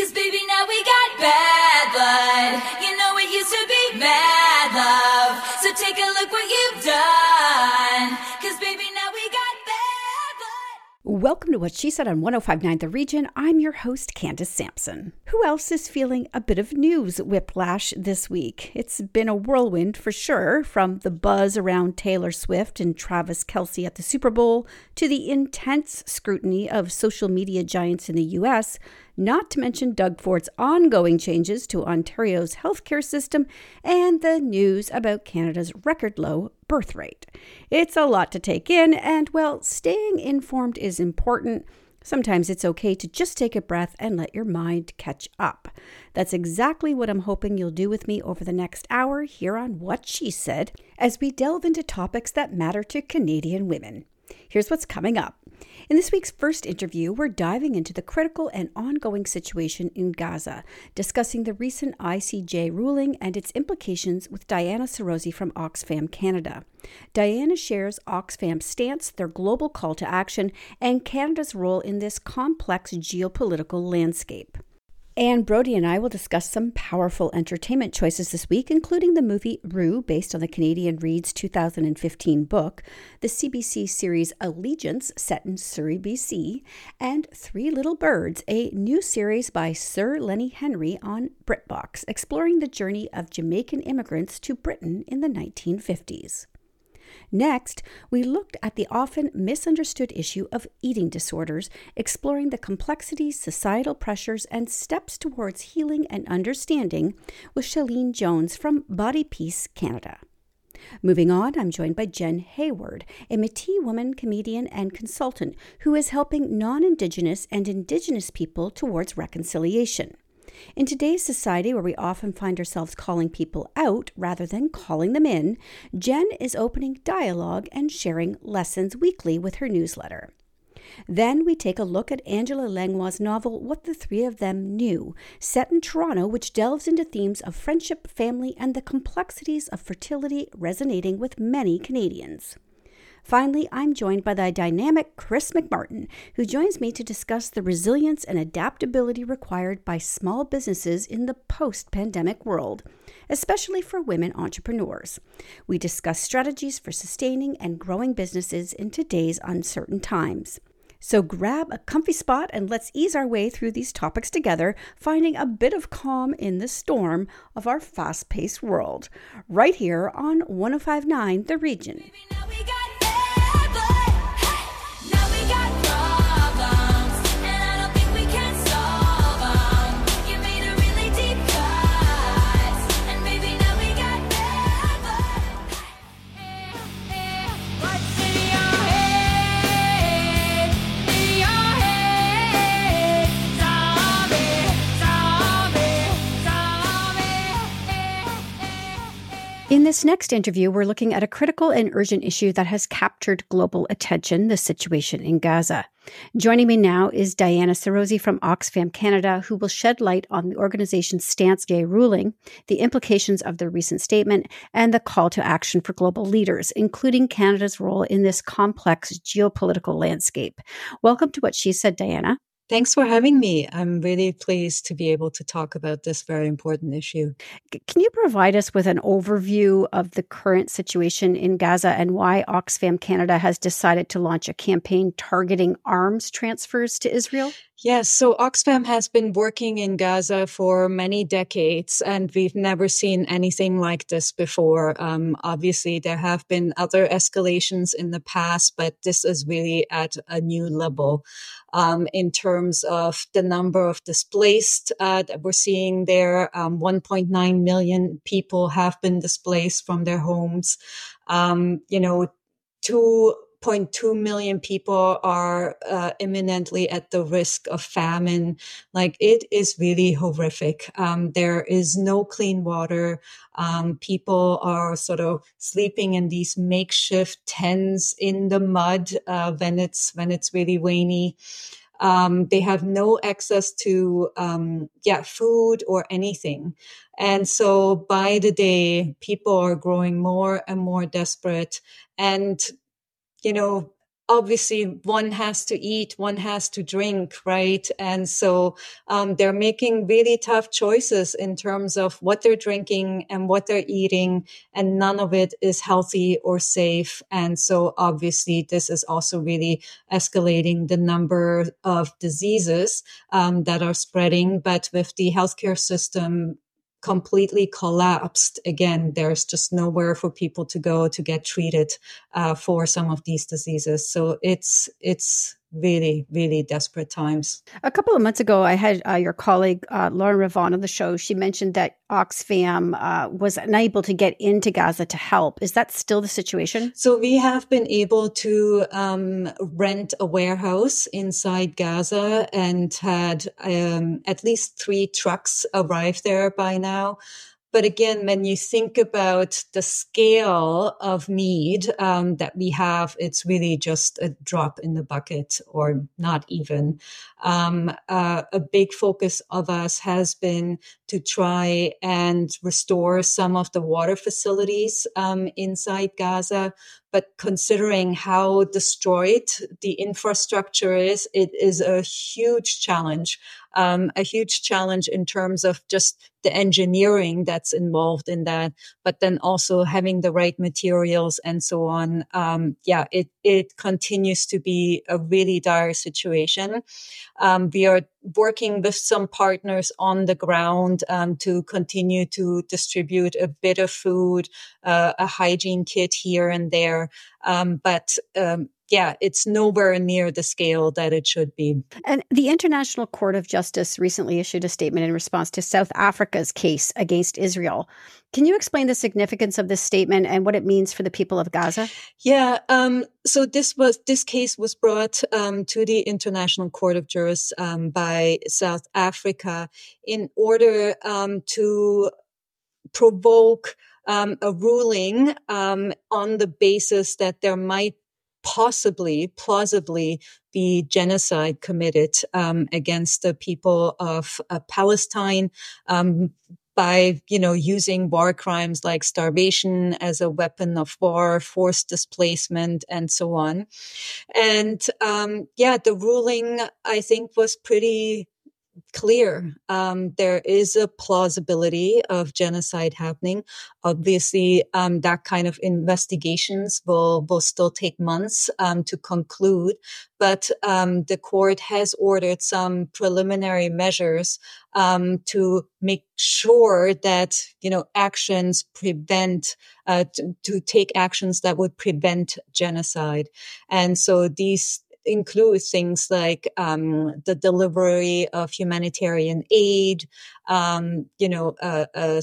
Cause baby, now we got bad blood. You know it used to be mad love. So take a look what you've done. Cause baby, now we got bad blood. Welcome to What She Said on 1059 The Region. I'm your host, Candace Sampson. Who else is feeling a bit of news whiplash this week? It's been a whirlwind for sure, from the buzz around Taylor Swift and Travis Kelce at the Super Bowl to the intense scrutiny of social media giants in the US not to mention Doug Ford's ongoing changes to Ontario's healthcare system and the news about Canada's record low birth rate. It's a lot to take in, and well, staying informed is important. Sometimes it's okay to just take a breath and let your mind catch up. That's exactly what I'm hoping you'll do with me over the next hour here on What She Said as we delve into topics that matter to Canadian women. Here's what's coming up. In this week's first interview, we're diving into the critical and ongoing situation in Gaza, discussing the recent ICJ ruling and its implications with Diana Sarosi from Oxfam Canada. Diana shares Oxfam's stance, their global call to action, and Canada's role in this complex geopolitical landscape. Anne Brodie and I will discuss some powerful entertainment choices this week, including the movie Ru, based on the Canadian Reads 2015 book, the CBC series Allegiance, set in Surrey, BC, and Three Little Birds, a new series by Sir Lenny Henry on BritBox, exploring the journey of Jamaican immigrants to Britain in the 1950s. Next, we looked at the often misunderstood issue of eating disorders, exploring the complexities, societal pressures, and steps towards healing and understanding with Shaleen Jones from Body Peace Canada. Moving on, I'm joined by Jenn Hayward, a Métis woman comedian and consultant who is helping non Indigenous and Indigenous people towards reconciliation. In today's society, where we often find ourselves calling people out rather than calling them in, Jenn is opening dialogue and sharing lessons weekly with her newsletter. Then we take a look at Angela Langlois' novel What the Three of Them Knew, set in Toronto, which delves into themes of friendship, family, and the complexities of fertility resonating with many Canadians. Finally, I'm joined by the dynamic Chris McMartin, who joins me to discuss the resilience and adaptability required by small businesses in the post pandemic world, especially for women entrepreneurs. We discuss strategies for sustaining and growing businesses in today's uncertain times. So grab a comfy spot and let's ease our way through these topics together, finding a bit of calm in the storm of our fast paced world. Right here on 1059 The Region. In this next interview, we're looking at a critical and urgent issue that has captured global attention the situation in Gaza. Joining me now is Diana Sarosi from Oxfam Canada, who will shed light on the organization's stance day ruling, the implications of the recent statement, and the call to action for global leaders, including Canada's role in this complex geopolitical landscape. Welcome to what she said, Diana. Thanks for having me. I'm really pleased to be able to talk about this very important issue. Can you provide us with an overview of the current situation in Gaza and why Oxfam Canada has decided to launch a campaign targeting arms transfers to Israel? Yes, so Oxfam has been working in Gaza for many decades, and we've never seen anything like this before. Um, obviously, there have been other escalations in the past, but this is really at a new level um, in terms of the number of displaced uh, that we're seeing there. Um, 1.9 million people have been displaced from their homes. Um, you know, two 0.2 million people are uh, imminently at the risk of famine. Like it is really horrific. Um, there is no clean water. Um, people are sort of sleeping in these makeshift tents in the mud uh, when it's when it's really rainy. Um, they have no access to um, yeah food or anything and so by the day people are growing more and more desperate and you know, obviously one has to eat, one has to drink, right? And so um, they're making really tough choices in terms of what they're drinking and what they're eating, and none of it is healthy or safe. And so obviously this is also really escalating the number of diseases um, that are spreading. But with the healthcare system completely collapsed, again, there's just nowhere for people to go to get treated uh, for some of these diseases. So it's it's really, really desperate times. A couple of months ago, I had uh, your colleague uh, Lauren Ravon on the show. She mentioned that Oxfam uh, was unable to get into Gaza to help. Is that still the situation? So we have been able to um, rent a warehouse inside Gaza and had um, at least three trucks arrive there by now. But again, when you think about the scale of need um, that we have, it's really just a drop in the bucket or not even. Um, uh, a big focus of us has been to try and restore some of the water facilities um, inside Gaza. But considering how destroyed the infrastructure is, it is a huge challenge um, a huge challenge in terms of just the engineering that's involved in that, but then also having the right materials and so on. Um, yeah, it it continues to be a really dire situation. Um, we are working with some partners on the ground um, to continue to distribute a bit of food, uh, a hygiene kit here and there, um, but um, yeah, it's nowhere near the scale that it should be. And the International Court of Justice recently issued a statement in response to South Africa's case against Israel. Can you explain the significance of this statement and what it means for the people of Gaza? Yeah, um, so this was this case was brought um, to the International Court of Justice um, by South Africa in order um, to provoke um, a ruling um, on the basis that there might possibly, plausibly be genocide committed um, against the people of uh, Palestine. Um, by, you know, using war crimes like starvation as a weapon of war, forced displacement, and so on. And, um, yeah, the ruling, I think, was pretty clear. Um, there is a plausibility of genocide happening. Obviously, um, that kind of investigations will will still take months um, to conclude. But um, the court has ordered some preliminary measures um, to make sure that you know actions prevent uh, to, to take actions that would prevent genocide. And so these include things like um, the delivery of humanitarian aid, um, you know, uh, uh,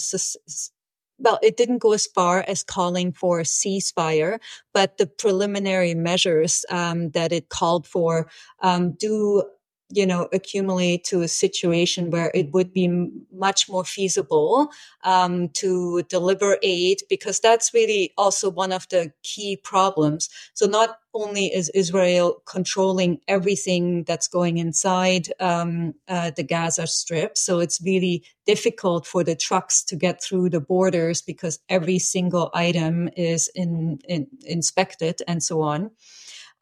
well, it didn't go as far as calling for a ceasefire, but the preliminary measures um, that it called for um, do you know, accumulate to a situation where it would be much more feasible um, to deliver aid, because that's really also one of the key problems. So not only is Israel controlling everything that's going inside um, uh, the Gaza Strip, so it's really difficult for the trucks to get through the borders because every single item is in, in, inspected and so on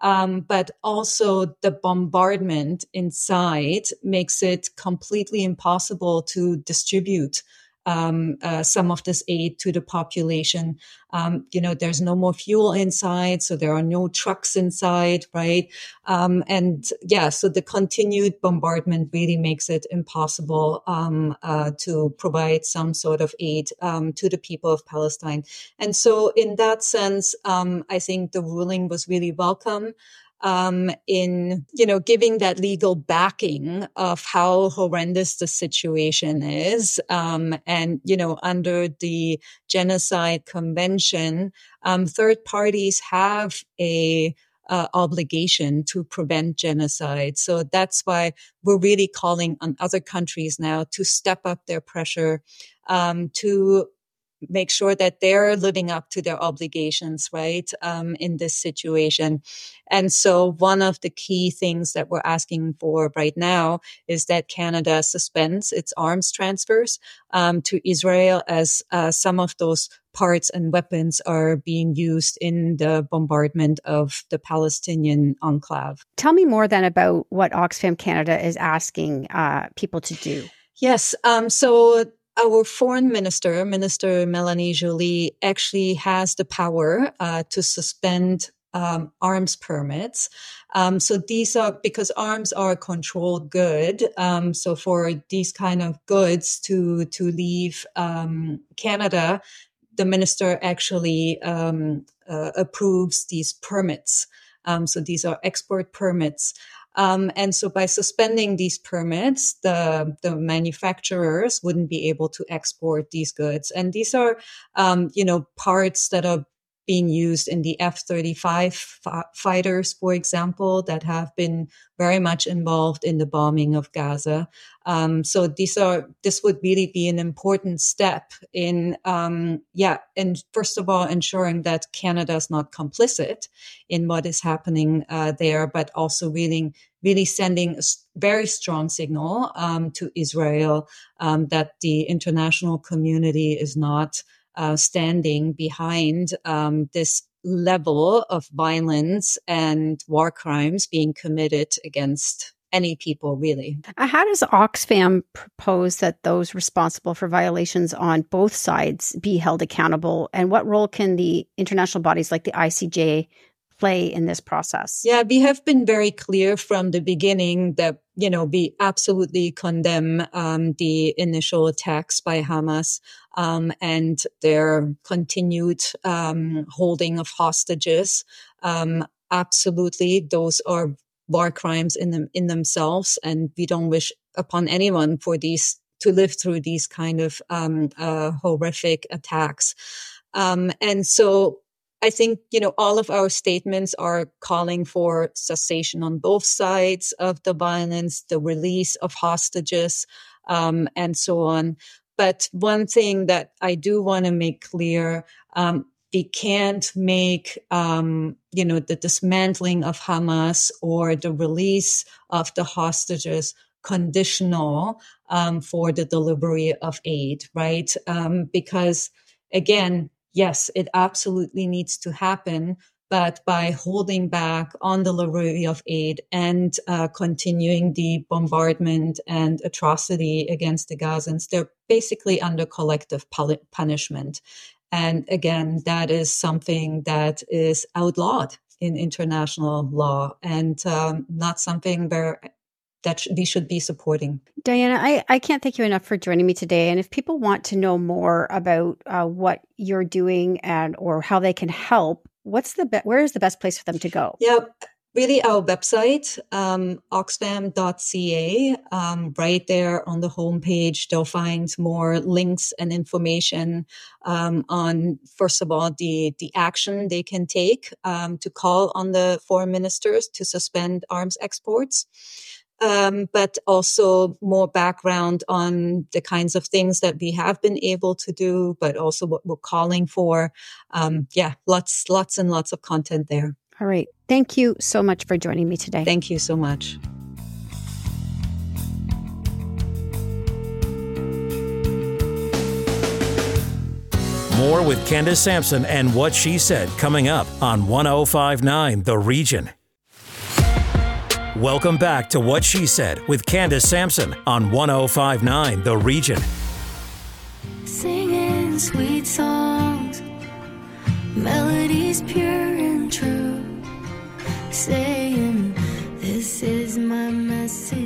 um, but also the bombardment inside makes it completely impossible to distribute um, uh, some of this aid to the population. Um, you know, there's no more fuel inside, so there are no trucks inside, right? Um, and yeah, so the continued bombardment really makes it impossible um, uh, to provide some sort of aid um, to the people of Palestine. And so, in that sense, um, I think the ruling was really welcome um, in you know giving that legal backing of how horrendous the situation is, um, and you know under the genocide convention, um, third parties have a uh, obligation to prevent genocide. So that's why we're really calling on other countries now to step up their pressure um, to make sure that they're living up to their obligations, right, um, in this situation. And so one of the key things that we're asking for right now is that Canada suspends its arms transfers um, to Israel as uh, some of those parts and weapons are being used in the bombardment of the Palestinian enclave. Tell me more then about what Oxfam Canada is asking uh, people to do. Yes. Um, so our foreign minister, Minister Mélanie Joly, actually has the power uh, to suspend um, arms permits. Um, so these are because arms are a controlled good. Um, so for these kind of goods to to leave um, Canada, the minister actually um, uh, approves these permits. Um, so these are export permits. Um, and so by suspending these permits, the, the manufacturers wouldn't be able to export these goods. And these are, um, you know, parts that are being used in the F-35 f- fighters, for example, that have been very much involved in the bombing of Gaza. Um, so these are, this would really be an important step in, um, yeah, and first of all, ensuring that Canada is not complicit in what is happening uh, there, but also really, really sending a very strong signal um, to Israel um, that the international community is not uh, standing behind um, this level of violence and war crimes being committed against any people, really. Uh, how does Oxfam propose that those responsible for violations on both sides be held accountable? And what role can the international bodies like the ICJ play in this process? Yeah, we have been very clear from the beginning that, you know, we absolutely condemn um, the initial attacks by Hamas um, and their continued um, holding of hostages. Um, absolutely, those are war crimes in them in themselves, and we don't wish upon anyone for these to live through these kind of um, uh, horrific attacks. Um, and so I think, you know, all of our statements are calling for cessation on both sides of the violence, the release of hostages, um, and so on. But one thing that I do want to make clear, um, we can't make, um, you know, the dismantling of Hamas or the release of the hostages conditional um, for the delivery of aid, right? Um, because again, yes, it absolutely needs to happen. But by holding back on the delivery of aid and uh, continuing the bombardment and atrocity against the Gazans, they're basically under collective punishment. And again, that is something that is outlawed in international law and um, not something where that sh- we should be supporting. Diana, I, I can't thank you enough for joining me today. And if people want to know more about uh, what you're doing and or how they can help, what's the be- where is the best place for them to go? Yeah, really our website, um, oxfam.ca. Um, right there on the homepage, they'll find more links and information um, on, first of all, the, the action they can take um, to call on the foreign ministers to suspend arms exports um, but also more background on the kinds of things that we have been able to do, but also what we're calling for. Um, yeah, lots, lots and lots of content there. All right. Thank you so much for joining me today. Thank you so much. More with Candace Sampson and what she said coming up on 1059 The Region. Welcome back to What She Said with Candace Sampson on 1059 The Region. Singing sweet songs, melodies pure and true, saying, This is my message.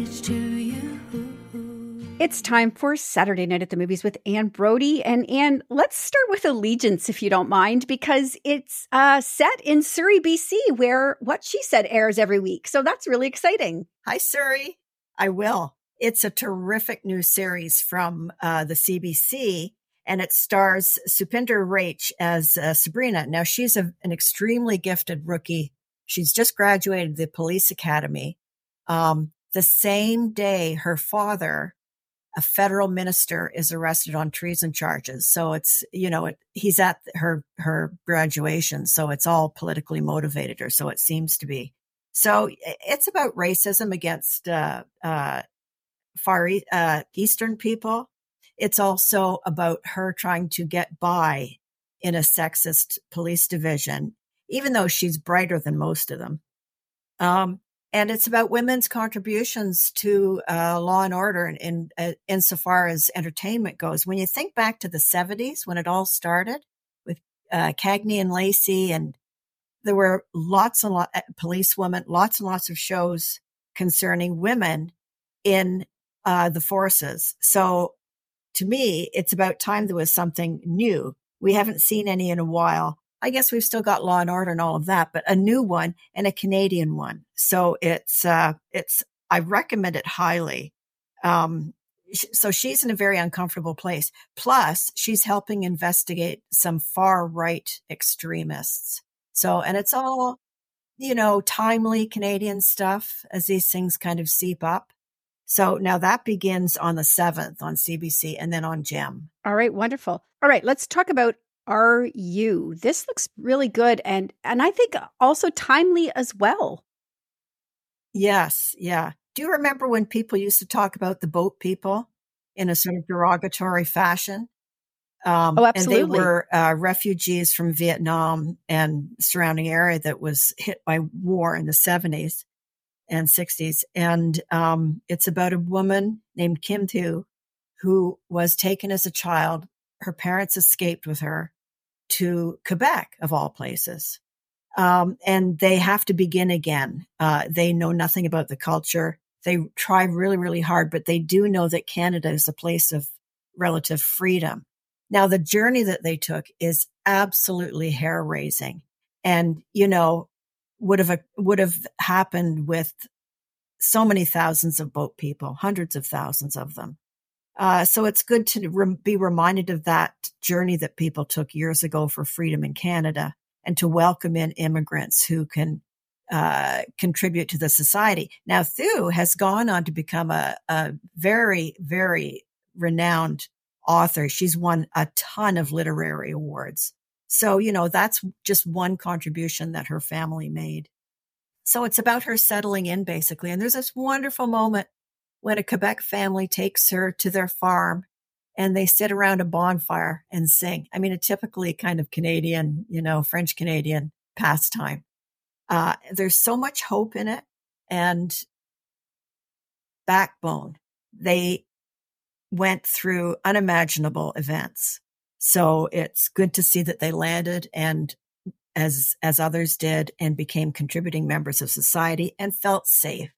It's time for Saturday Night at the Movies with Anne Brodie. And Anne, let's start with Allegiance, if you don't mind, because it's uh, set in Surrey, BC, where What She Said airs every week. So that's really exciting. Hi, Surrey. I will. It's a terrific new series from uh, the CBC, and it stars Supinder Wraich as uh, Sabrina. Now, she's a, an extremely gifted rookie. She's just graduated the police academy. Um, the same day her father a federal minister is arrested on treason charges. So it's, you know, it, he's at her, her graduation. So it's all politically motivated or so it seems to be. So it's about racism against, uh, uh, far, e- uh, Eastern people. It's also about her trying to get by in a sexist police division, even though she's brighter than most of them. Um, and it's about women's contributions to uh, law and order in, in uh, insofar as entertainment goes. When you think back to the 70s when it all started with uh, Cagney and Lacey, and there were lots and lots of police women, lots and lots of shows concerning women in uh, the forces. So to me, it's about time there was something new. We haven't seen any in a while. I guess we've still got Law and Order and all of that, but a new one and a Canadian one. So it's uh, it's I recommend it highly. Um, so she's in a very uncomfortable place. Plus, she's helping investigate some far right extremists. So, and it's all, you know, timely Canadian stuff as these things kind of seep up. So now that begins on the 7th on CBC and then on GEM. All right, wonderful. All right, let's talk about Ru? This looks really good and and I think also timely as well. Yes, yeah. Do you remember when people used to talk about the boat people in a sort of derogatory fashion? Um, oh, absolutely. And they were uh, refugees from Vietnam and surrounding area that was hit by war in the 70s and 60s. And um, it's about a woman named Kim Thúy who was taken as a child. Her parents escaped with her to Quebec, of all places. Um, and they have to begin again. Uh, they know nothing about the culture. They try really, really hard, but they do know that Canada is a place of relative freedom. Now, the journey that they took is absolutely hair raising and, you know, would have, would have happened with so many thousands of boat people, hundreds of thousands of them. Uh, so it's good to re- be reminded of that journey that people took years ago for freedom in Canada and to welcome in immigrants who can uh, contribute to the society. Now, Thúy has gone on to become a, a very, very renowned author. She's won a ton of literary awards. So, you know, that's just one contribution that her family made. So it's about her settling in basically. And there's this wonderful moment when a Quebec family takes her to their farm and they sit around a bonfire and sing. I mean, a typically kind of Canadian, you know, French Canadian pastime. Uh, there's so much hope in it and backbone. They went through unimaginable events. So it's good to see that they landed and as, as others did and became contributing members of society and felt safe.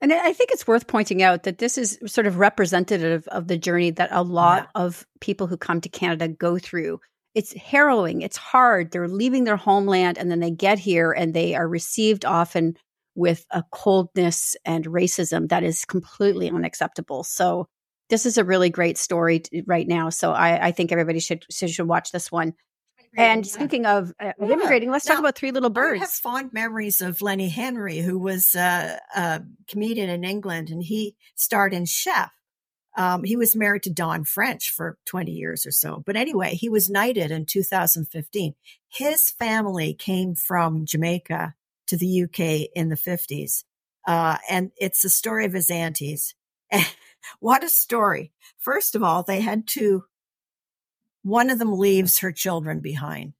And I think it's worth pointing out that this is sort of representative of the journey that a lot yeah. of people who come to Canada go through. It's harrowing, it's hard. They're leaving their homeland and then they get here and they are received often with a coldness and racism that is completely unacceptable. So, this is a really great story right now. So, I, I think everybody should, should watch this one. And speaking of uh, yeah. immigrating, let's now, talk about Three Little Birds. I have fond memories of Lenny Henry, who was uh, a comedian in England, and he starred in Chef. Um, he was married to Dawn French for 20 years or so. But anyway, he was knighted in 2015. His family came from Jamaica to the UK in the 50s. Uh, and it's the story of his aunties. what a story. First of all, they had to one of them leaves her children behind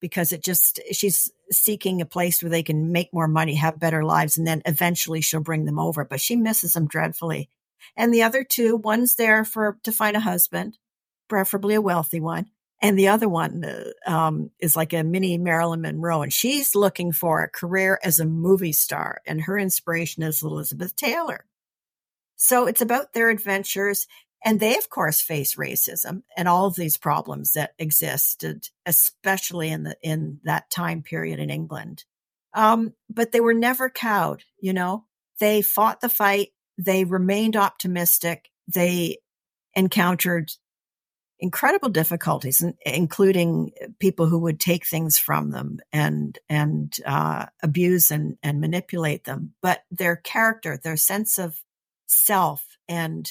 because it just, she's seeking a place where they can make more money, have better lives, and then eventually she'll bring them over. But she misses them dreadfully. And the other two, one's there for, to find a husband, preferably a wealthy one. And the other one uh, um, is like a mini Marilyn Monroe, and she's looking for a career as a movie star. And her inspiration is Elizabeth Taylor. So it's about their adventures. And they, of course, face racism and all of these problems that existed, especially in the, in that time period in England. Um, but they were never cowed, you know, they fought the fight. They remained optimistic. They encountered incredible difficulties, including people who would take things from them and and uh, abuse and and manipulate them. But their character, their sense of self, and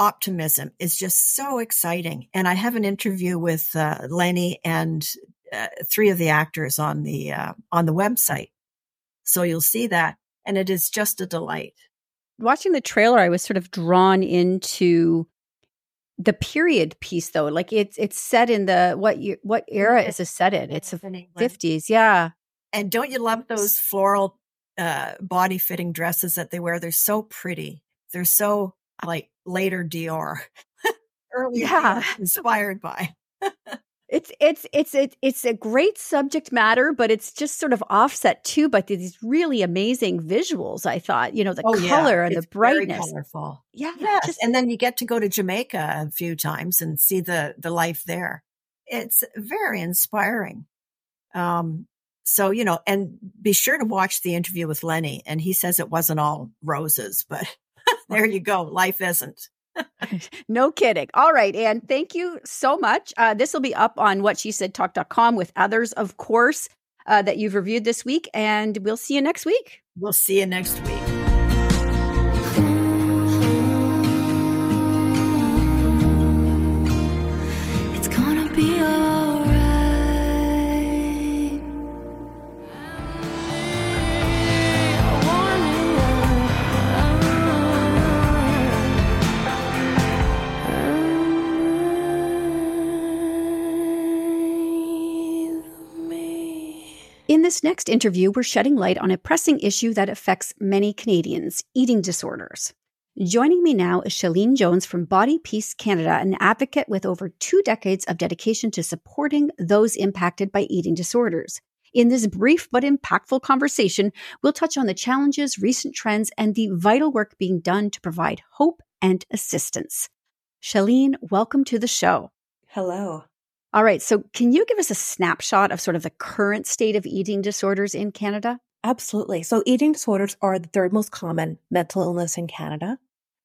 optimism is just so exciting. And I have an interview with uh, Lenny and uh, three of the actors on the uh, on the website, so you'll see that, and it is just a delight. Watching the trailer, I was sort of drawn into the period piece, though. Like it's it's set in the what you what era is it set in? It's the fifties, yeah. And don't you love those floral uh, body fitting dresses that they wear? They're so pretty. They're so like later Dior. Early yeah. Dior inspired by. it's it's it's it's it's a great subject matter, but it's just sort of offset too by these really amazing visuals. I thought, you know, the oh, color yeah. and it's the brightness. colorful. Yeah. Yes. Just, and then you get to go to Jamaica a few times and see the the life there. It's very inspiring. Um, so you know, and be sure to watch the interview with Lenny. And he says it wasn't all roses, but there you go. Life isn't. no kidding. All right, Anne, thank you so much. Uh, this will be up on what she said talk.com with others, of course, uh, that you've reviewed this week. And we'll see you next week. We'll see you next week. This next interview, we're shedding light on a pressing issue that affects many Canadians eating disorders. Joining me now is Shaleen Jones from Body Peace Canada, an advocate with over two decades of dedication to supporting those impacted by eating disorders. In this brief but impactful conversation, we'll touch on the challenges, recent trends, and the vital work being done to provide hope and assistance. Shaleen, welcome to the show. Hello. All right. So, can you give us a snapshot of sort of the current state of eating disorders in Canada? Absolutely. So, eating disorders are the third most common mental illness in Canada.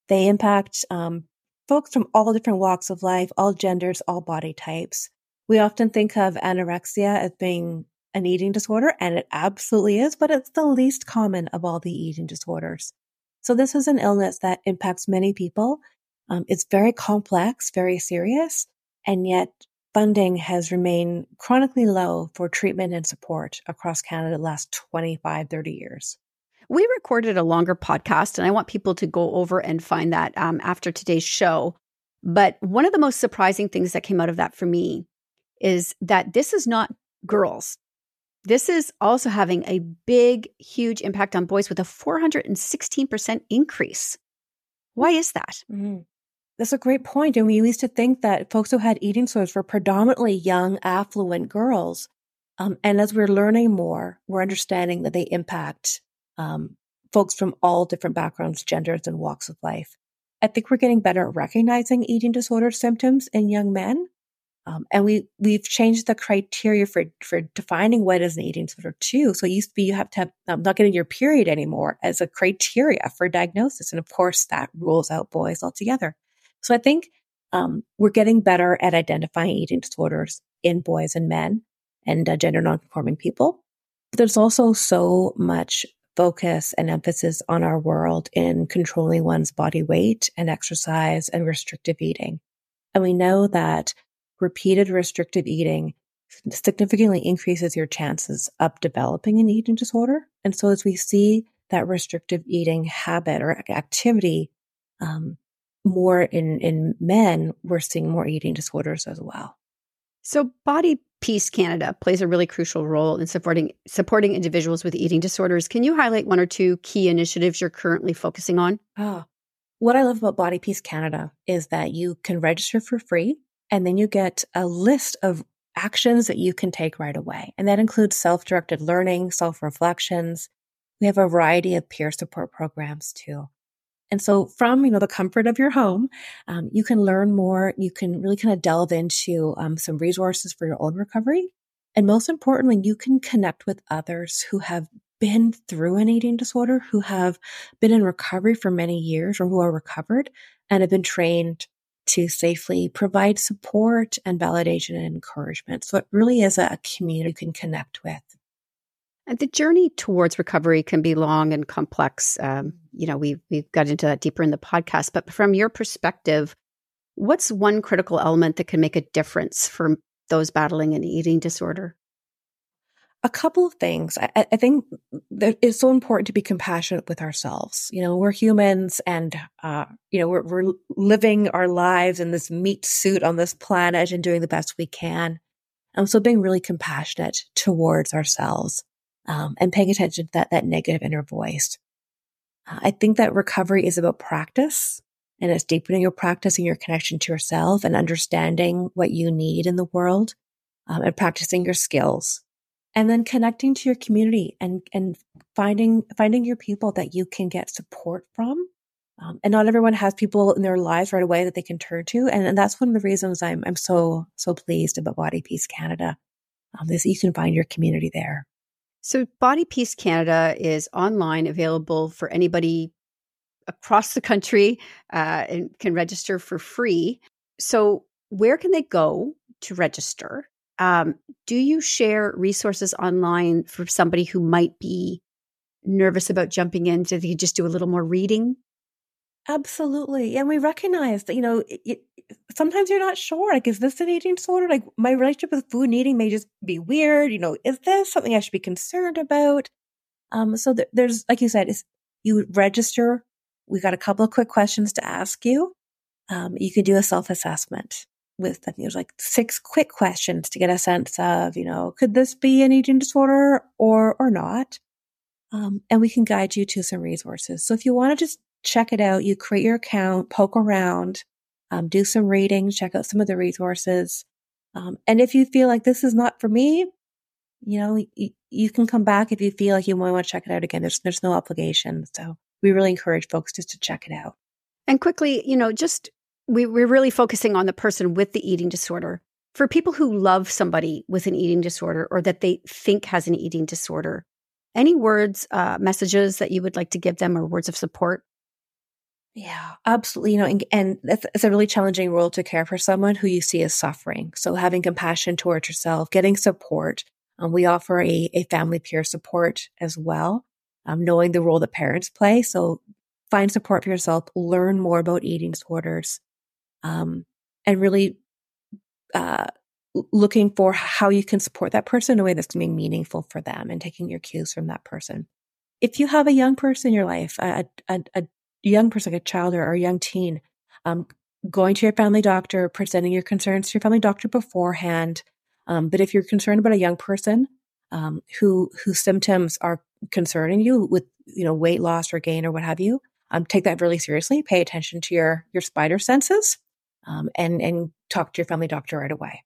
They impact um, folks from all different walks of life, all genders, all body types. We often think of anorexia as being an eating disorder, and it absolutely is, but it's the least common of all the eating disorders. So, this is an illness that impacts many people. Um, it's very complex, very serious, and yet funding has remained chronically low for treatment and support across Canada the last 25, 30 years. We recorded a longer podcast, and I want people to go over and find that um, after today's show. But one of the most surprising things that came out of that for me is that this is not girls. This is also having a big, huge impact on boys with a 416% increase. Why is that? Mm-hmm. That's a great point. And we used to think that folks who had eating disorders were predominantly young, affluent girls. Um, and as we're learning more, we're understanding that they impact um, folks from all different backgrounds, genders, and walks of life. I think we're getting better at recognizing eating disorder symptoms in young men. Um, and we we've changed the criteria for for defining what is an eating disorder too. So it used to be you have to have um, not getting your period anymore as a criteria for diagnosis, and of course that rules out boys altogether. So I think um, we're getting better at identifying eating disorders in boys and men and uh, gender nonconforming people. But there's also so much focus and emphasis on our world in controlling one's body weight and exercise and restrictive eating. And we know that repeated restrictive eating significantly increases your chances of developing an eating disorder. And so as we see that restrictive eating habit or activity um, more in, in men, we're seeing more eating disorders as well. So Body Peace Canada plays a really crucial role in supporting supporting individuals with eating disorders. Can you highlight one or two key initiatives you're currently focusing on? Oh, what I love about Body Peace Canada is that you can register for free and then you get a list of actions that you can take right away. And that includes self-directed learning, self-reflections. We have a variety of peer support programs too. And so from, you know, the comfort of your home, um, you can learn more. You can really kind of delve into um, some resources for your own recovery. And most importantly, you can connect with others who have been through an eating disorder, who have been in recovery for many years or who are recovered and have been trained to safely provide support and validation and encouragement. So it really is a community you can connect with. And the journey towards recovery can be long and complex. Um, you know, we we've got into that deeper in the podcast. But from your perspective, what's one critical element that can make a difference for those battling an eating disorder? a couple of things. I, I, think that it's so important to be compassionate with ourselves. You know, we're humans and, uh, you know, we're, we're living our lives in this meat suit on this planet and doing the best we can. And so being really compassionate towards ourselves, um, and paying attention to that, that negative inner voice. Uh, I think that recovery is about practice and it's deepening your practice and your connection to yourself and understanding what you need in the world, um, and practicing your skills. And then connecting to your community and and finding finding your people that you can get support from. Um, and not everyone has people in their lives right away that they can turn to and, and that's one of the reasons i'm i'm so so pleased about body peace canada um, is you can find your community there so body peace canada is online available for anybody across the country uh, and can register for free so where can they go to register um, do you share resources online for somebody who might be nervous about jumping in? Do they just do a little more reading? Absolutely. And we recognize that, you know, it, it, sometimes you're not sure. Like, is this an eating disorder? Like, my relationship with food and eating may just be weird. You know, is this something I should be concerned about? Um, so th- there's, like you said, is you register. We got a couple of quick questions to ask you. Um, you can do a self assessment with I think there's like six quick questions to get a sense of, you know, could this be an eating disorder or or not? Um, and we can guide you to some resources. So if you want to just check it out, you create your account, poke around, um, do some reading, check out some of the resources. Um, and if you feel like this is not for me, you know, you, you can come back if you feel like you might want to check it out again. There's there's no obligation. So we really encourage folks just to check it out. And quickly, you know, just we, we're really focusing on the person with the eating disorder. For people who love somebody with an eating disorder or that they think has an eating disorder, any words, uh, messages that you would like to give them or words of support? Yeah, absolutely. You know, and, and it's a really challenging role to care for someone who you see as suffering. So having compassion towards yourself, getting support. Um, we offer a, a family peer support as well, um, knowing the role that parents play. So find support for yourself, learn more about eating disorders, um, and really uh, looking for how you can support that person in a way that's going to be meaningful for them and taking your cues from that person. If you have a young person in your life, a, a, a young person, like a child or, a young teen, um, going to your family doctor, presenting your concerns to your family doctor beforehand. Um, but if you're concerned about a young person um, who whose symptoms are concerning you with you know weight loss or gain or what have you, um, take that really seriously. Pay attention to your your spider senses um, and and talk to your family doctor right away.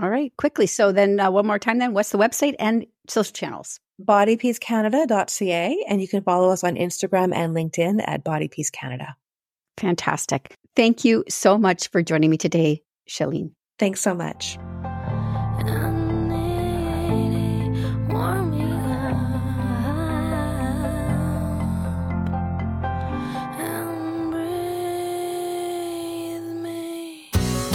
All right, quickly. So then, uh, one more time. Then, what's the website and social channels? BodyPeaceCanada.ca, and you can follow us on Instagram and LinkedIn at BodyPeaceCanada. Fantastic. Thank you so much for joining me today, Shaleen. Thanks so much.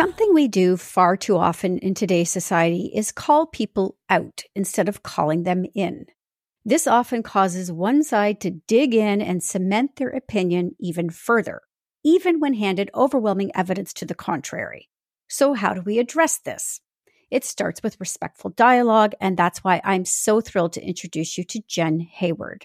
Something we do far too often in today's society is call people out instead of calling them in. This often causes one side to dig in and cement their opinion even further, even when handed overwhelming evidence to the contrary. So, how do we address this? It starts with respectful dialogue, and that's why I'm so thrilled to introduce you to Jenn Hayward.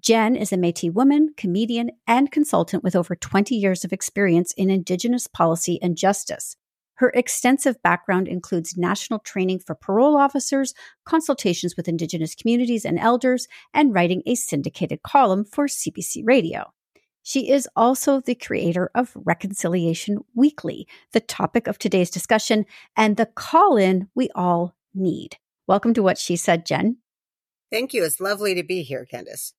Jenn is a Metis woman, comedian, and consultant with over 20 years of experience in Indigenous policy and justice. Her extensive background includes national training for parole officers, consultations with Indigenous communities and elders, and writing a syndicated column for CBC Radio. She is also the creator of Reconciliation Weekly, the topic of today's discussion, and the call in we all need. Welcome to What She Said, Jenn. Thank you. It's lovely to be here, Candace.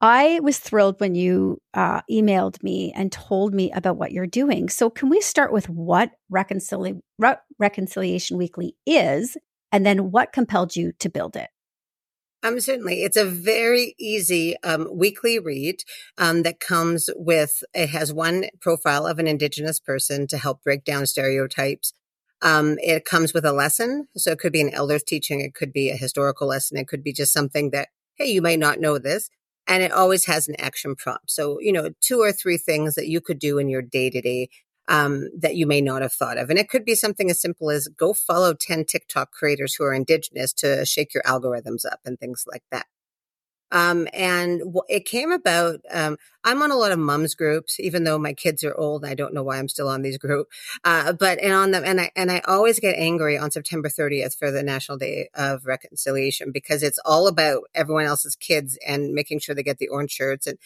I was thrilled when you uh, emailed me and told me about what you're doing. So, can we start with what Reconcili- Re- Reconciliation Weekly is, and then what compelled you to build it? Um, certainly. It's a very easy um, weekly read um, that comes with, it has one profile of an Indigenous person to help break down stereotypes. Um, it comes with a lesson. So it could be an elder's teaching. It could be a historical lesson. It could be just something that, hey, you might not know this. And it always has an action prompt. So, you know, two or three things that you could do in your day to day that you may not have thought of. And it could be something as simple as go follow 10 TikTok creators who are indigenous to shake your algorithms up and things like that. Um, and it came about, um, I'm on a lot of mums groups, even though my kids are old. I don't know why I'm still on these group. Uh, but, and on them, and I, and I always get angry on September 30th for the National Day of Reconciliation because it's all about everyone else's kids and making sure they get the orange shirts. And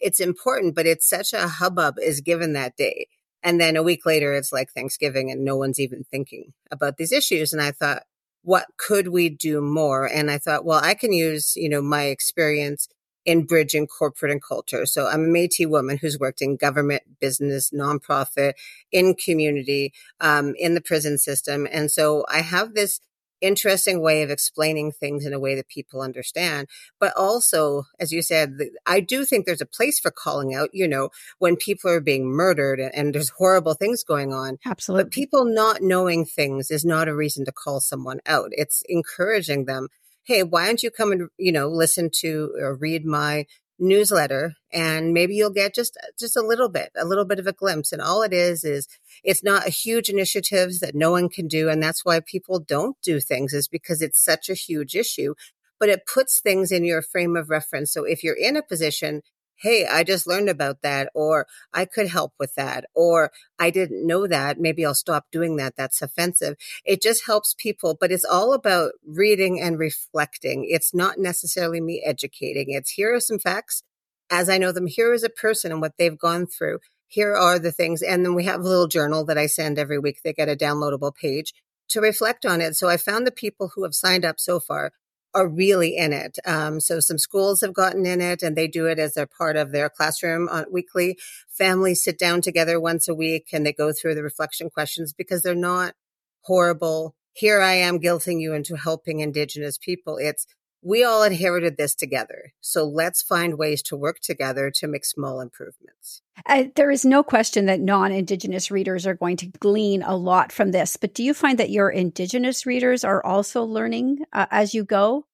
it's important, but it's such a hubbub is given that day. And then a week later, it's like Thanksgiving and no one's even thinking about these issues. And I thought, what could we do more? And I thought, well, I can use, you know, my experience in bridging corporate and culture. So I'm a Métis woman who's worked in government, business, nonprofit, in community, um, in the prison system. And so I have this interesting way of explaining things in a way that people understand. But also, as you said, I do think there's a place for calling out, you know, when people are being murdered and there's horrible things going on. Absolutely. But people not knowing things is not a reason to call someone out. It's encouraging them. Hey, why don't you come and, you know, listen to or read my newsletter and maybe you'll get just just a little bit a little bit of a glimpse. And all it is is it's not a huge initiatives that no one can do and that's why people don't do things is because it's such a huge issue. But it puts things in your frame of reference. So if you're in a position hey i just learned about that or i could help with that or i didn't know that maybe i'll stop doing that that's offensive. It just helps people but it's all about reading and reflecting. It's not necessarily me educating. It's here are some facts. As i know them here is a person and what they've gone through. Here are the things and then we have a little journal that i send every week. They get a downloadable page to reflect on it. So i found the people who have signed up so far are really in it. Um, so some schools have gotten in it and they do it as a part of their classroom on weekly. Families sit down together once a week and they go through the reflection questions because they're not horrible. Here I am guilting you into helping indigenous people. It's we all inherited this together. So let's find ways to work together to make small improvements. Uh, there is no question that non Indigenous readers are going to glean a lot from this. But do you find that your Indigenous readers are also learning uh, as you go?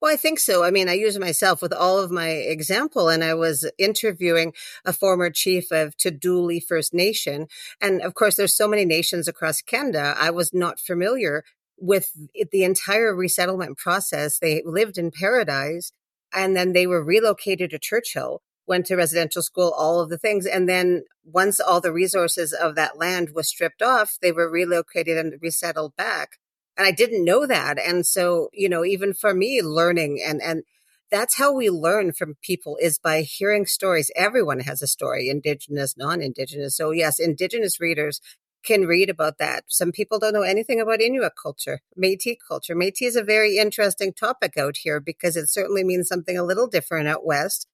Well, I think so. I mean, I use myself with all of my example, and I was interviewing a former chief of Tuduli First Nation. And of course, there's so many nations across Canada. I was not familiar with the entire resettlement process. They lived in paradise and then they were relocated to Churchill, went to residential school, all of the things. And then once all the resources of that land was stripped off, they were relocated and resettled back. And I didn't know that. And so, you know, even for me learning and, and, that's how we learn from people is by hearing stories. Everyone has a story, indigenous, non-indigenous. So yes, indigenous readers can read about that. Some people don't know anything about Inuit culture, Métis culture. Métis is a very interesting topic out here because it certainly means something a little different out west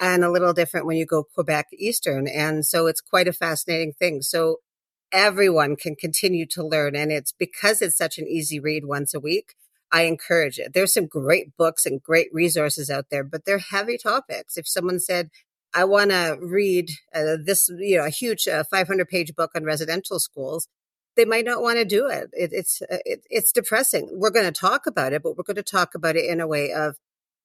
and a little different when you go Quebec Eastern. And so it's quite a fascinating thing. So everyone can continue to learn. And it's because it's such an easy read once a week. I encourage it. There's some great books and great resources out there, but they're heavy topics. If someone said, I want to read uh, this, you know, a huge uh, 500 page book on residential schools. They might not want to do it. it it's uh, it, it's depressing. We're going to talk about it, but we're going to talk about it in a way of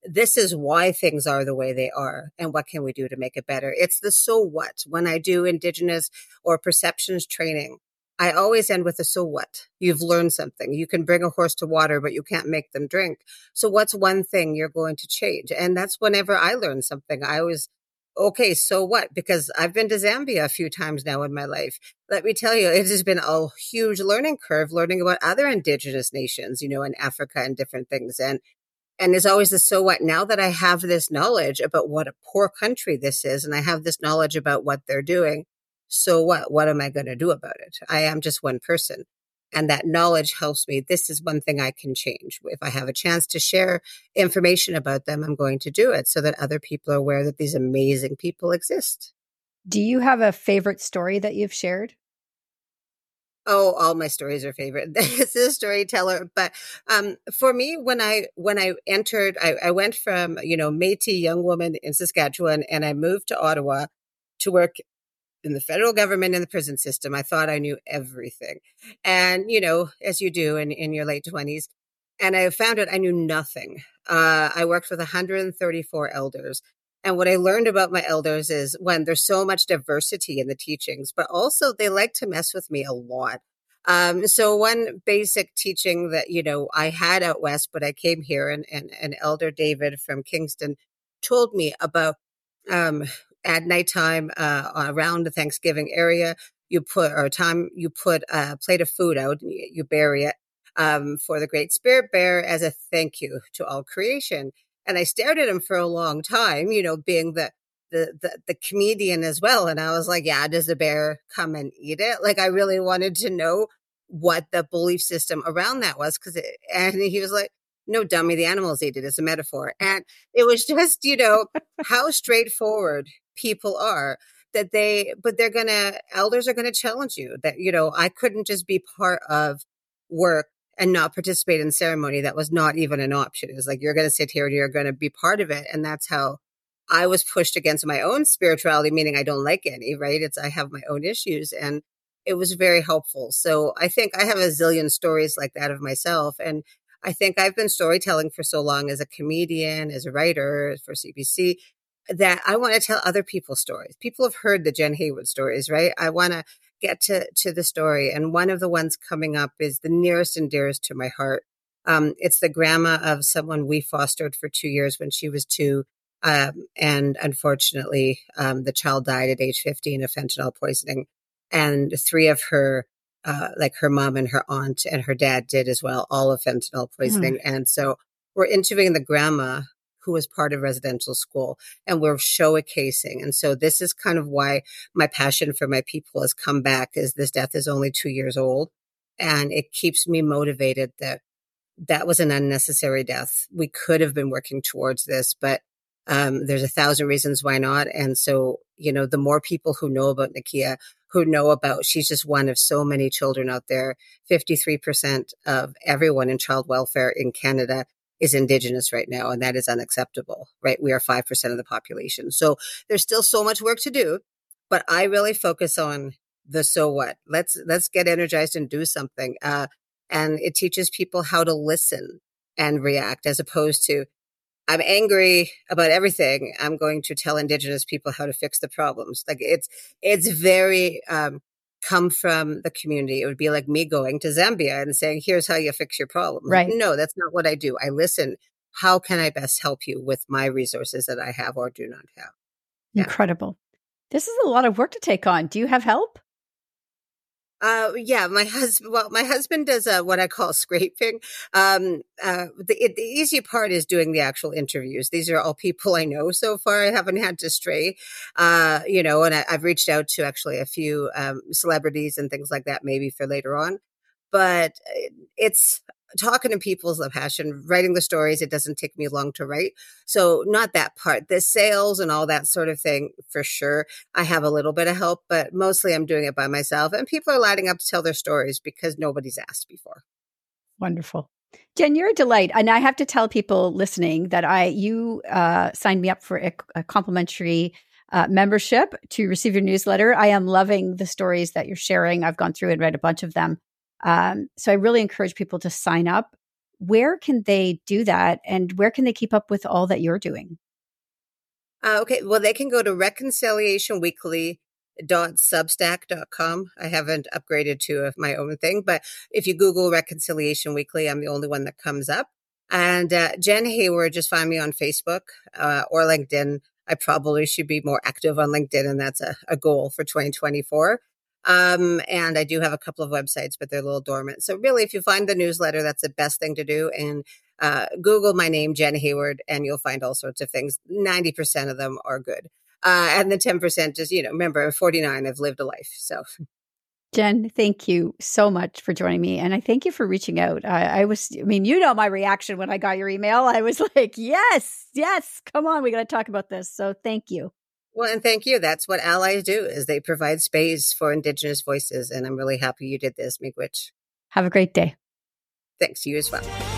this is why things are the way they are, and what can we do to make it better. It's the so what. When I do Indigenous or perceptions training, I always end with a so what. You've learned something. You can bring a horse to water, but you can't make them drink. So what's one thing you're going to change? And that's whenever I learn something. I always okay, so what? Because I've been to Zambia a few times now in my life. Let me tell you, it has been a huge learning curve learning about other indigenous nations, you know, in Africa and different things. And and there's always the so what now that I have this knowledge about what a poor country this is, and I have this knowledge about what they're doing. So what? What am I going to do about it? I am just one person. And that knowledge helps me. This is one thing I can change. If I have a chance to share information about them, I'm going to do it so that other people are aware that these amazing people exist. Do you have a favorite story that you've shared? Oh, all my stories are favorite. this is a storyteller. But um, for me, when I when I entered, I, I went from you know Métis young woman in Saskatchewan, and I moved to Ottawa to work in the federal government and the prison system. I thought I knew everything, and you know, as you do in in your late twenties. And I found out I knew nothing. Uh, I worked with 134 elders. And what I learned about my elders is when there's so much diversity in the teachings, but also they like to mess with me a lot. Um, so one basic teaching that, you know, I had out west, but I came here and, and, and Elder David from Kingston told me about, um, at nighttime, uh, around the Thanksgiving area, you put, or time you put a plate of food out and you, bury it, um, for the great spirit bear as a thank you to all creation. And I stared at him for a long time, you know, being the, the, the, the comedian as well. And I was like, yeah, does the bear come and eat it? Like, I really wanted to know what the belief system around that was. Cause and he was like, no, dummy, the animals eat it as a metaphor. And it was just, you know, how straightforward people are that they, but they're to, elders are to challenge you that, you know, I couldn't just be part of work and not participate in ceremony that was not even an option. It was like, you're to sit here and you're to be part of it. And that's how I was pushed against my own spirituality, meaning I don't like any, right? It's, I have my own issues and it was very helpful. So I think I have a zillion stories like that of myself. And I think I've been storytelling for so long as a comedian, as a writer for CBC that I want to tell other people's stories. People have heard the Jenn Hayward stories, right? I want to get to, to the story. And one of the ones coming up is the nearest and dearest to my heart. Um, it's the grandma of someone we fostered for two years when she was two. Um, and unfortunately, um, the child died at age 15 of fentanyl poisoning. And three of her, uh, like her mom and her aunt and her dad did as well, all of fentanyl poisoning. Mm. And so we're interviewing the grandma who was part of residential school and we're showcasing. And so this is kind of why my passion for my people has come back is this death is only two years old and it keeps me motivated that that was an unnecessary death. We could have been working towards this, but um, there's a thousand reasons why not. And so, you know, the more people who know about Nakia, who know about, she's just one of so many children out there. 53% of everyone in child welfare in Canada is indigenous right now, and that is unacceptable, right? We are 5% of the population. So there's still so much work to do, but I really focus on the so what. Let's, let's get energized and do something. Uh, and it teaches people how to listen and react as opposed to, I'm angry about everything. I'm going to tell indigenous people how to fix the problems. Like it's, it's very, um, come from the community. It would be like me going to Zambia and saying, here's how you fix your problem. Right. No, that's not what I do. I listen. How can I best help you with my resources that I have or do not have? Yeah. Incredible. This is a lot of work to take on. Do you have help? Uh, yeah, my husband, well, my husband does what I call scraping. Um, uh, the, it, the easy part is doing the actual interviews. These are all people I know so far. I haven't had to stray, uh, you know, and I, have reached out to actually a few, um, celebrities and things like that, maybe for later on. But uh, it's, talking to people is a passion. Writing the stories, it doesn't take me long to write. So not that part. The sales and all that sort of thing, for sure. I have a little bit of help, but mostly I'm doing it by myself. And people are lining up to tell their stories because nobody's asked before. Wonderful. Jenn, you're a delight, and I have to tell people listening that I you uh, signed me up for a, a complimentary uh, membership to receive your newsletter. I am loving the stories that you're sharing. I've gone through and read a bunch of them. Um, so I really encourage people to sign up. Where can they do that? And where can they keep up with all that you're doing? Uh, okay. Well, they can go to reconciliationweekly.substack.com. I haven't upgraded to my own thing, but if you Google Reconciliation Weekly, I'm the only one that comes up. And uh, Jenn Hayward, just find me on Facebook uh, or LinkedIn. I probably should be more active on LinkedIn, and that's a, a goal for 2024. Um, and I do have a couple of websites, but they're a little dormant. So really, if you find the newsletter, that's the best thing to do. And uh, Google my name, Jenn Hayward, and you'll find all sorts of things. 90% of them are good. Uh, and the 10% just, you know, remember, 49, I've lived a life. So Jenn, thank you so much for joining me. And I thank you for reaching out. I, I, was, I mean, you know my reaction when I got your email. I was like, yes, yes, come on, we got to talk about this. So thank you. Well, and thank you. That's what allies do is they provide space for Indigenous voices. And I'm really happy you did this, Miigwech. Have a great day. Thanks. You as well.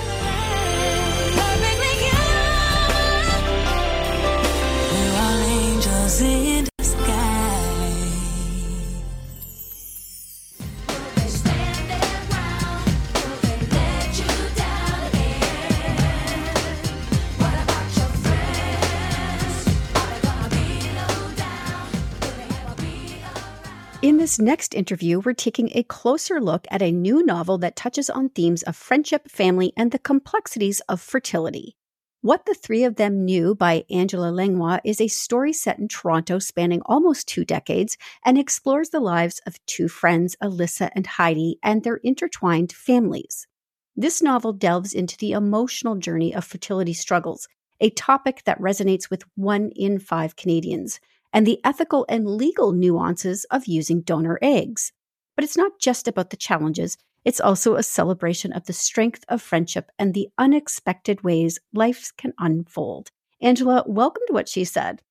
In this next interview, we're taking a closer look at a new novel that touches on themes of friendship, family, and the complexities of fertility. What the Three of Them Knew by Angela Langlois is a story set in Toronto spanning almost two decades and explores the lives of two friends, Alyssa and Heidi, and their intertwined families. This novel delves into the emotional journey of fertility struggles, a topic that resonates with one in five Canadians and the ethical and legal nuances of using donor eggs. But it's not just about the challenges, it's also a celebration of the strength of friendship and the unexpected ways life can unfold. Angela, welcome to what she said.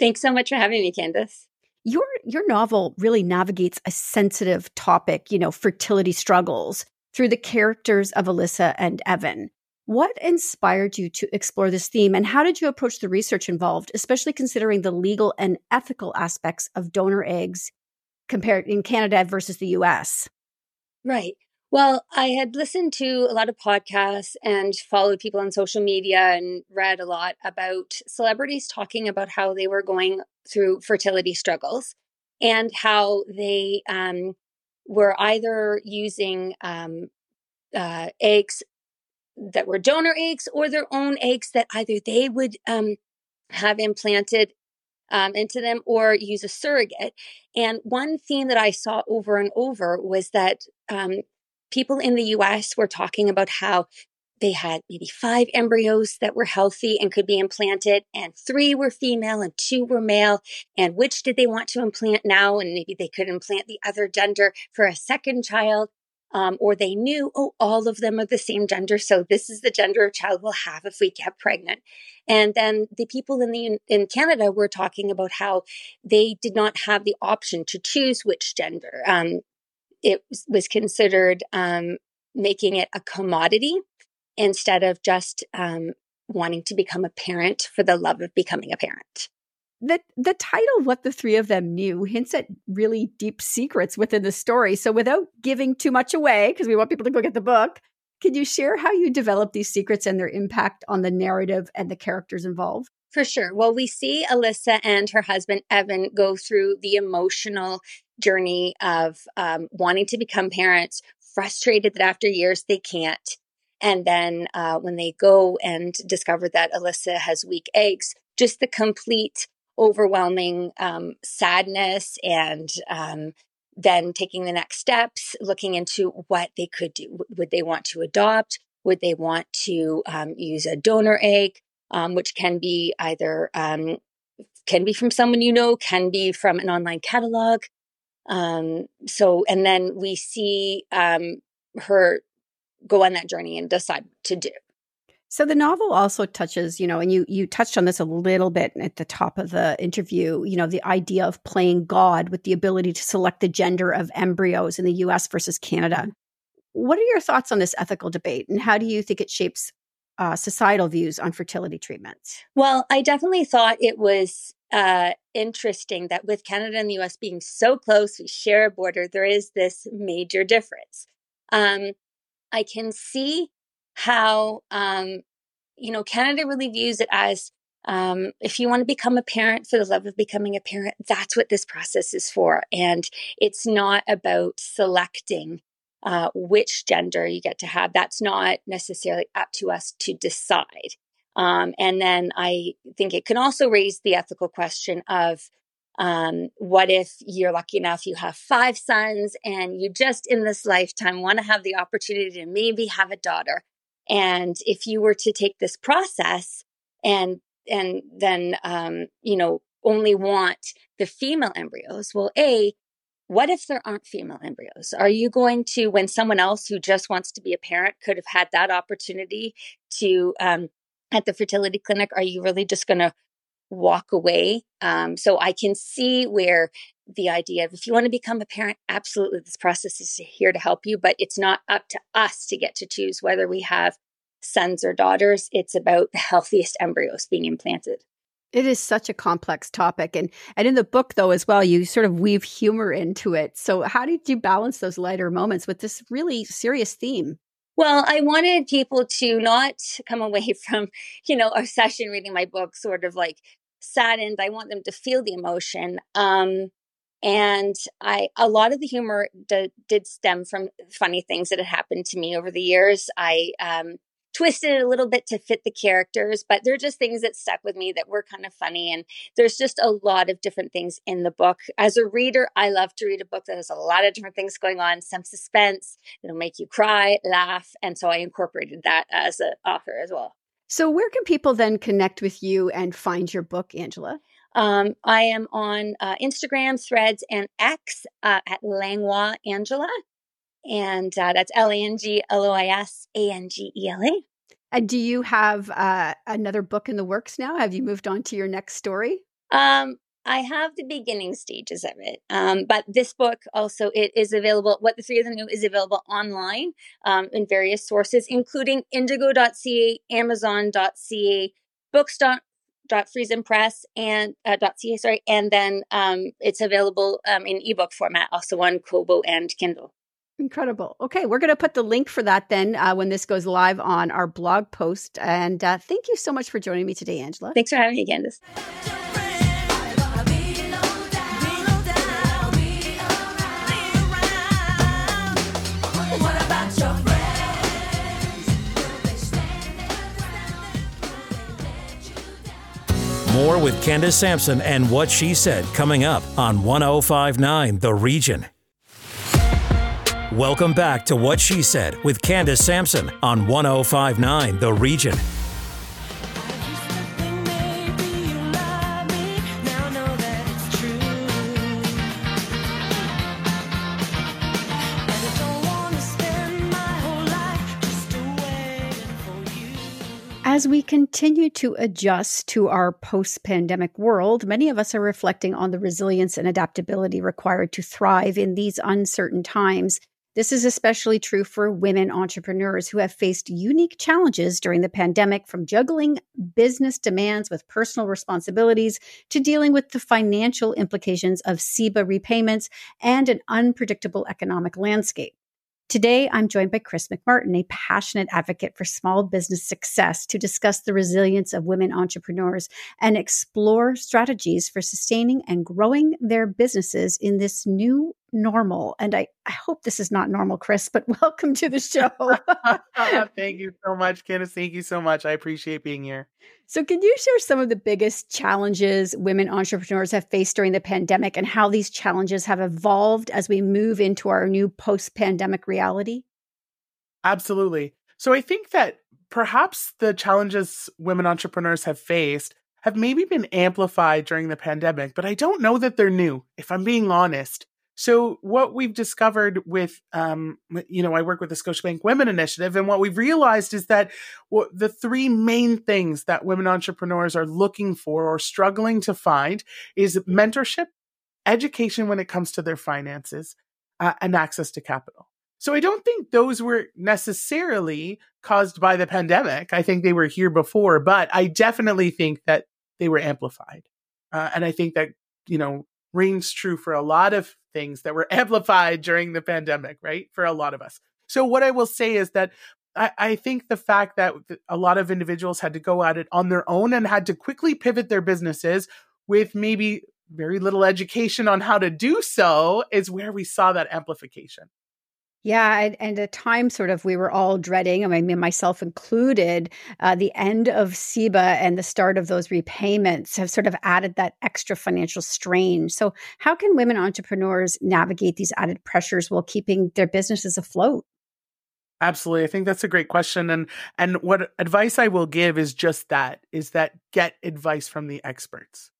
Thanks so much for having me, Candace. Your your novel really navigates a sensitive topic, you know, fertility struggles through the characters of Alyssa and Evan. What inspired you to explore this theme and how did you approach the research involved, especially considering the legal and ethical aspects of donor eggs compared in Canada versus the US? Right. Well, I had listened to a lot of podcasts and followed people on social media and read a lot about celebrities talking about how they were going through fertility struggles and how they um, were either using um, uh, eggs that were donor eggs or their own eggs that either they would um, have implanted um, into them or use a surrogate. And one theme that I saw over and over was that um, people in the US were talking about how they had maybe five embryos that were healthy and could be implanted, and three were female and two were male. And which did they want to implant now? And maybe they could implant the other gender for a second child um, or they knew, oh, all of them are the same gender, so this is the gender of child we'll have if we get pregnant. And then the people in the in Canada were talking about how they did not have the option to choose which gender. Um, it was considered um, making it a commodity instead of just um, wanting to become a parent for the love of becoming a parent the the title what the three of them knew hints at really deep secrets within the story. So without giving too much away because we want people to go get the book can you share how you develop these secrets and their impact on the narrative and the characters involved? For sure. Well we see alyssa and her husband evan go through the emotional journey of um, wanting to become parents frustrated that after years they can't. And then uh, when they go and discover that alyssa has weak eggs just the complete overwhelming um, sadness and um, then taking the next steps, looking into what they could do. Would they want to adopt? Would they want to um, use a donor egg, um, which can be either um, can be from someone you know, can be from an online catalog. Um, so, and then we see her go on that journey and decide to do. So the novel also touches, you know, and you you touched on this a little bit at the top of the interview, you know, the idea of playing God with the ability to select the gender of embryos in the US versus Canada. Mm-hmm. What are your thoughts on this ethical debate and how do you think it shapes uh, societal views on fertility treatments? Well, I definitely thought it was uh, interesting that with Canada and the US being so close, we share a border, there is this major difference. Um, I can see how um, you know Canada really views it as um, if you want to become a parent for the love of becoming a parent, that's what this process is for, and it's not about selecting uh, which gender you get to have. That's not necessarily up to us to decide. Um, and then I think it can also raise the ethical question of um, what if you're lucky enough you have five sons and you just in this lifetime want to have the opportunity to maybe have a daughter and if you were to take this process and and then um, you know only want the female embryos, well, a what if there aren't female embryos? Are you going to, when someone else who just wants to be a parent could have had that opportunity to, um, at the fertility clinic, are you really just going to walk away? Um, so I can see where the idea of if you want to become a parent, absolutely, this process is here to help you, but it's not up to us to get to choose whether we have sons or daughters. It's about the healthiest embryos being implanted. It is such a complex topic. And and in the book though as well, you sort of weave humor into it. So how did you balance those lighter moments with this really serious theme? Well, I wanted people to not come away from, you know, a session reading my book sort of like saddened. I want them to feel the emotion. Um, and I, a lot of the humor d- did stem from funny things that had happened to me over the years. I um, twisted it a little bit to fit the characters, but they're just things that stuck with me that were kind of funny. And there's just a lot of different things in the book. As a reader, I love to read a book that has a lot of different things going on, some suspense, it'll make you cry, laugh. And so I incorporated that as an author as well. So, where can people then connect with you and find your book, Angela? Um, I am on uh, Instagram, Threads, and X uh, at Langlois Angela and uh, that's L A N G L O I S A N G E L A. And do you have uh, another book in the works now? Have you moved on to your next story? Um, I have the beginning stages of it, um, but this book also it is available. What the three of them know is available online um, in various sources, including Indigo.ca, Amazon.ca, Books. Dot Friesen Press and uh, dot .ca sorry and then um, it's available um, in ebook format also on Kobo and Kindle. Incredible. Okay, we're going to put the link for that then uh, when this goes live on our blog post. And uh, thank you so much for joining me today, Angela. Thanks for having me, Candace. More with Candace Sampson and what she said coming up on 1059 The Region. Welcome back to What She Said with Candace Sampson on 1059 The Region. As we continue to adjust to our post pandemic world, many of us are reflecting on the resilience and adaptability required to thrive in these uncertain times. This is especially true for women entrepreneurs who have faced unique challenges during the pandemic, from juggling business demands with personal responsibilities to dealing with the financial implications of CEBA repayments and an unpredictable economic landscape. Today, I'm joined by Chris McMartin, a passionate advocate for small business success, to discuss the resilience of women entrepreneurs and explore strategies for sustaining and growing their businesses in this new normal. And I, I hope this is not normal, Chris, but welcome to the show. Thank you so much, Candace. Thank you so much. I appreciate being here. So, can you share some of the biggest challenges women entrepreneurs have faced during the pandemic and how these challenges have evolved as we move into our new post pandemic reality? Absolutely. So, I think that perhaps the challenges women entrepreneurs have faced have maybe been amplified during the pandemic, but I don't know that they're new, if I'm being honest. So what we've discovered with, um, you know, I work with the Scotiabank Women Initiative, and what we've realized is that the three main things that women entrepreneurs are looking for or struggling to find is mentorship, education when it comes to their finances, uh, and access to capital. So I don't think those were necessarily caused by the pandemic. I think they were here before, but I definitely think that they were amplified. Uh, and I think that, you know, rings true for a lot of things that were amplified during the pandemic, right? For a lot of us. So, what I will say is that I, I, think the fact that a lot of individuals had to go at it on their own and had to quickly pivot their businesses with maybe very little education on how to do so is where we saw that amplification. Yeah, and, and a time sort of we were all dreading, I mean, myself included, uh, the end of CEBA and the start of those repayments have sort of added that extra financial strain. So, how can women entrepreneurs navigate these added pressures while keeping their businesses afloat? Absolutely. I think that's a great question and and what advice I will give is just that is that get advice from the experts.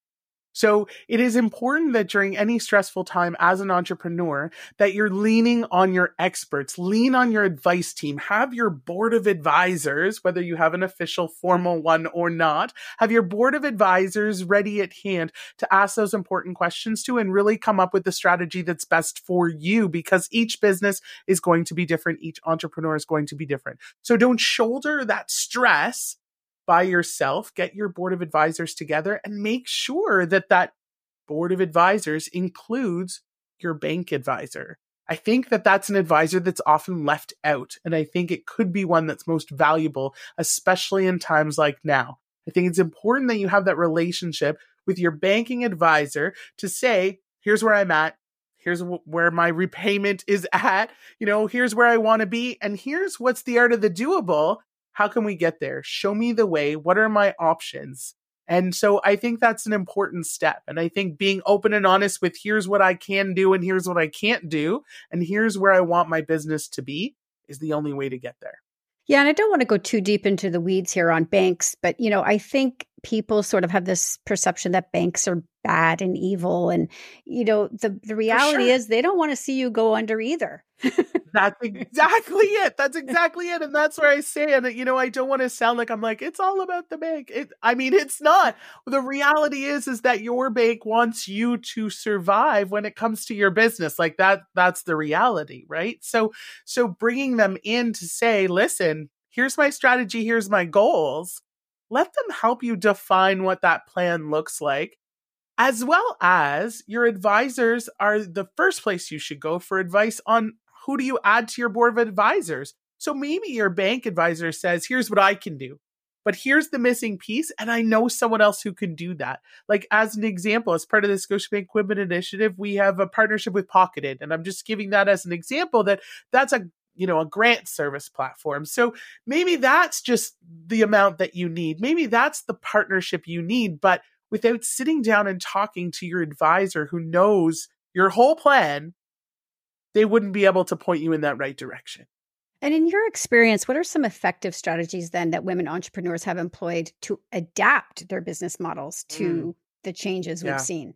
So it is important that during any stressful time as an entrepreneur that you're leaning on your experts, lean on your advice team, have your board of advisors, whether you have an official formal one or not, have your board of advisors ready at hand to ask those important questions to and really come up with the strategy that's best for you because each business is going to be different. Each entrepreneur is going to be different. So don't shoulder that stress by yourself, get your board of advisors together and make sure that that board of advisors includes your bank advisor. I think that that's an advisor that's often left out. And I think it could be one that's most valuable, especially in times like now. I think it's important that you have that relationship with your banking advisor to say, here's where I'm at. Here's where my repayment is at. You know, here's where I want to be. And here's what's the art of the doable. How can we get there? Show me the way. What are my options? And so I think that's an important step. And I think being open and honest with here's what I can do and here's what I can't do and here's where I want my business to be is the only way to get there. Yeah, and I don't want to go too deep into the weeds here on banks, but you know, I think people sort of have this perception that banks are bad and evil and you know, the the reality sure. is they don't want to see you go under either. that's exactly it. That's exactly it. And that's where I say and you know, I don't want to sound like I'm like it's all about the bank. It I mean, it's not. The reality is is that your bank wants you to survive when it comes to your business. Like that that's the reality, right? So so bringing them in to say, "Listen, here's my strategy, here's my goals." Let them help you define what that plan looks like as well as your advisors are the first place you should go for advice on who do you add to your board of advisors? So maybe your bank advisor says, here's what I can do. But here's the missing piece, and I know someone else who can do that. Like as an example, as part of the Scotiabank Women Initiative, we have a partnership with Pocketed, and I'm just giving that as an example that that's a you know a grant service platform. So maybe that's just the amount that you need. Maybe that's the partnership you need, but without sitting down and talking to your advisor who knows your whole plan they wouldn't be able to point you in that right direction. And in your experience, what are some effective strategies then that women entrepreneurs have employed to adapt their business models to mm. the changes we've seen?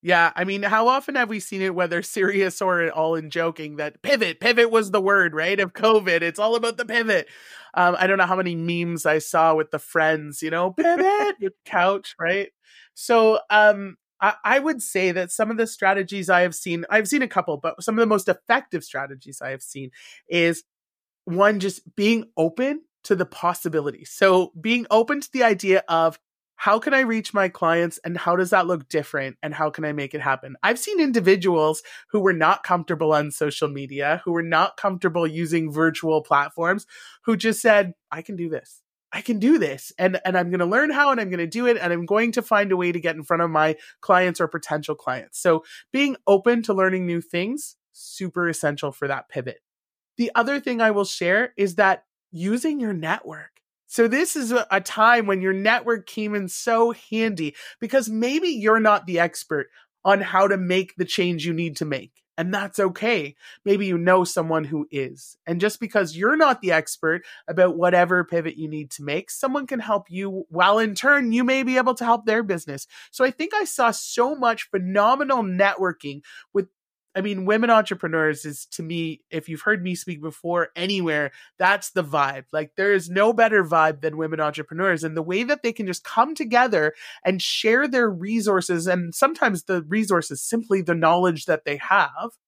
Yeah, I mean, how often have we seen it, whether serious or at all in joking, that pivot, pivot was the word, right? Of COVID. It's all about the pivot. Um, I don't know how many memes I saw with the friends, you know, pivot, couch, right? So um, I, I would say that some of the strategies I have seen, I've seen a couple, but some of the most effective strategies I have seen is one, just being open to the possibility. So being open to the idea of how can I reach my clients and how does that look different and how can I make it happen? I've seen individuals who were not comfortable on social media, who were not comfortable using virtual platforms, who just said, I can do this. I can do this and and I'm going to learn how and I'm going to do it and I'm going to find a way to get in front of my clients or potential clients. So being open to learning new things super essential for that pivot. The other thing I will share is that using your network. So this is a, time when your network came in so handy because maybe you're not the expert on how to make the change you need to make. And that's okay. Maybe you know someone who is. And just because you're not the expert about whatever pivot you need to make, someone can help you while in turn you may be able to help their business. So I think I saw so much phenomenal networking with I mean, women entrepreneurs is to me, if you've heard me speak before anywhere, that's the vibe. Like, there is no better vibe than women entrepreneurs. And the way that they can just come together and share their resources, and sometimes the resources, simply the knowledge that they have,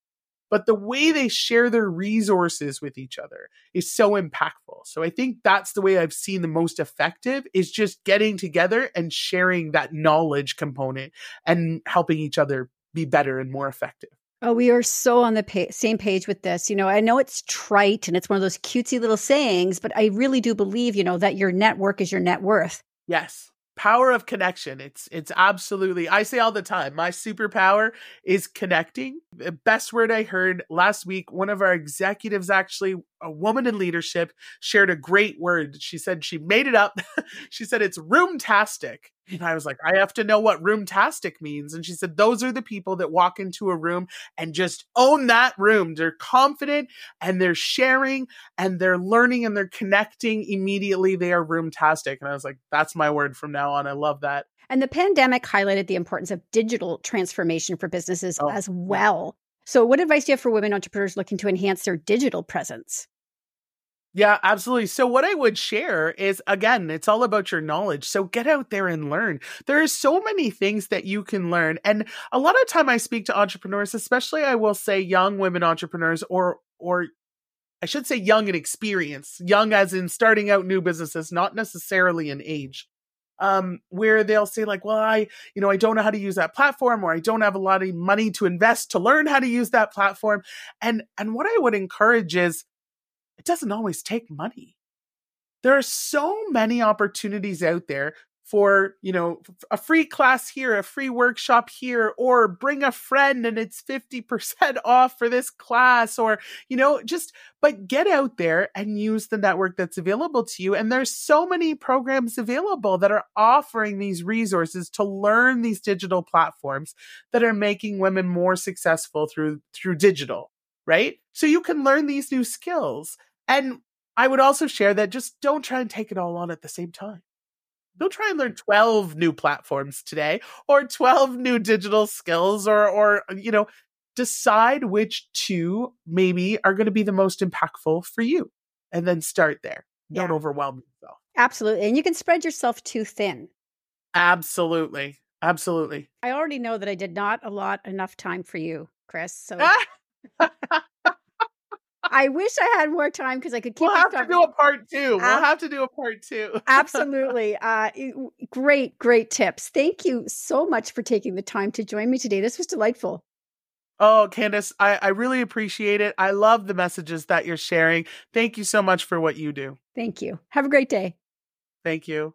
but the way they share their resources with each other is so impactful. So I think that's the way I've seen the most effective is just getting together and sharing that knowledge component and helping each other be better and more effective. Oh, we are so on the pa- same page with this. You know, I know it's trite and it's one of those cutesy little sayings, but I really do believe, you know, that your network is your net worth. Yes. Power of connection. It's it's absolutely I say all the time, my superpower is connecting. The best word I heard last week, one of our executives actually a woman in leadership shared a great word. She said she made it up. she said it's roomtastic. And I was like, I have to know what roomtastic means. And she said, those are the people that walk into a room and just own that room. They're confident and they're sharing and they're learning and they're connecting immediately. They are roomtastic. And I was like, that's my word from now on. I love that. And the pandemic highlighted the importance of digital transformation for businesses Oh, as well. So, what advice do you have for women entrepreneurs looking to enhance their digital presence? Yeah, absolutely. So, what I would share is again, it's all about your knowledge. So, get out there and learn. There are so many things that you can learn. And a lot of time I speak to entrepreneurs, especially I will say young women entrepreneurs or, or, I should say young in experience, young as in starting out new businesses, not necessarily in age. Um, where they'll say like, well, I, you know, I don't know how to use that platform, or I don't have a lot of money to invest to learn how to use that platform. And and what I would encourage is it doesn't always take money. There are so many opportunities out there for, you know, a free class here, a free workshop here, or bring a friend and it's 50% off for this class, or, you know, just, but get out there and use the network that's available to you. And there's so many programs available that are offering these resources to learn these digital platforms that are making women more successful through, through digital, right? So you can learn these new skills. And I would also share that just don't try and take it all on at the same time. Don't try and learn 12 new platforms today or 12 new digital skills or or you know decide which two maybe are going to be the most impactful for you and then start there. Don't overwhelm yourself. Absolutely. And you can spread yourself too thin. Absolutely. Absolutely. I already know that I did not allot enough time for you, Chris. So I wish I had more time because I could keep we'll have to do a part 2. We'll have to do a part 2. Absolutely. Uh, great, great tips. Thank you so much for taking the time to join me today. This was delightful. Oh, Candace, I, I really appreciate it. I love the messages that you're sharing. Thank you so much for what you do. Thank you. Have a great day. Thank you.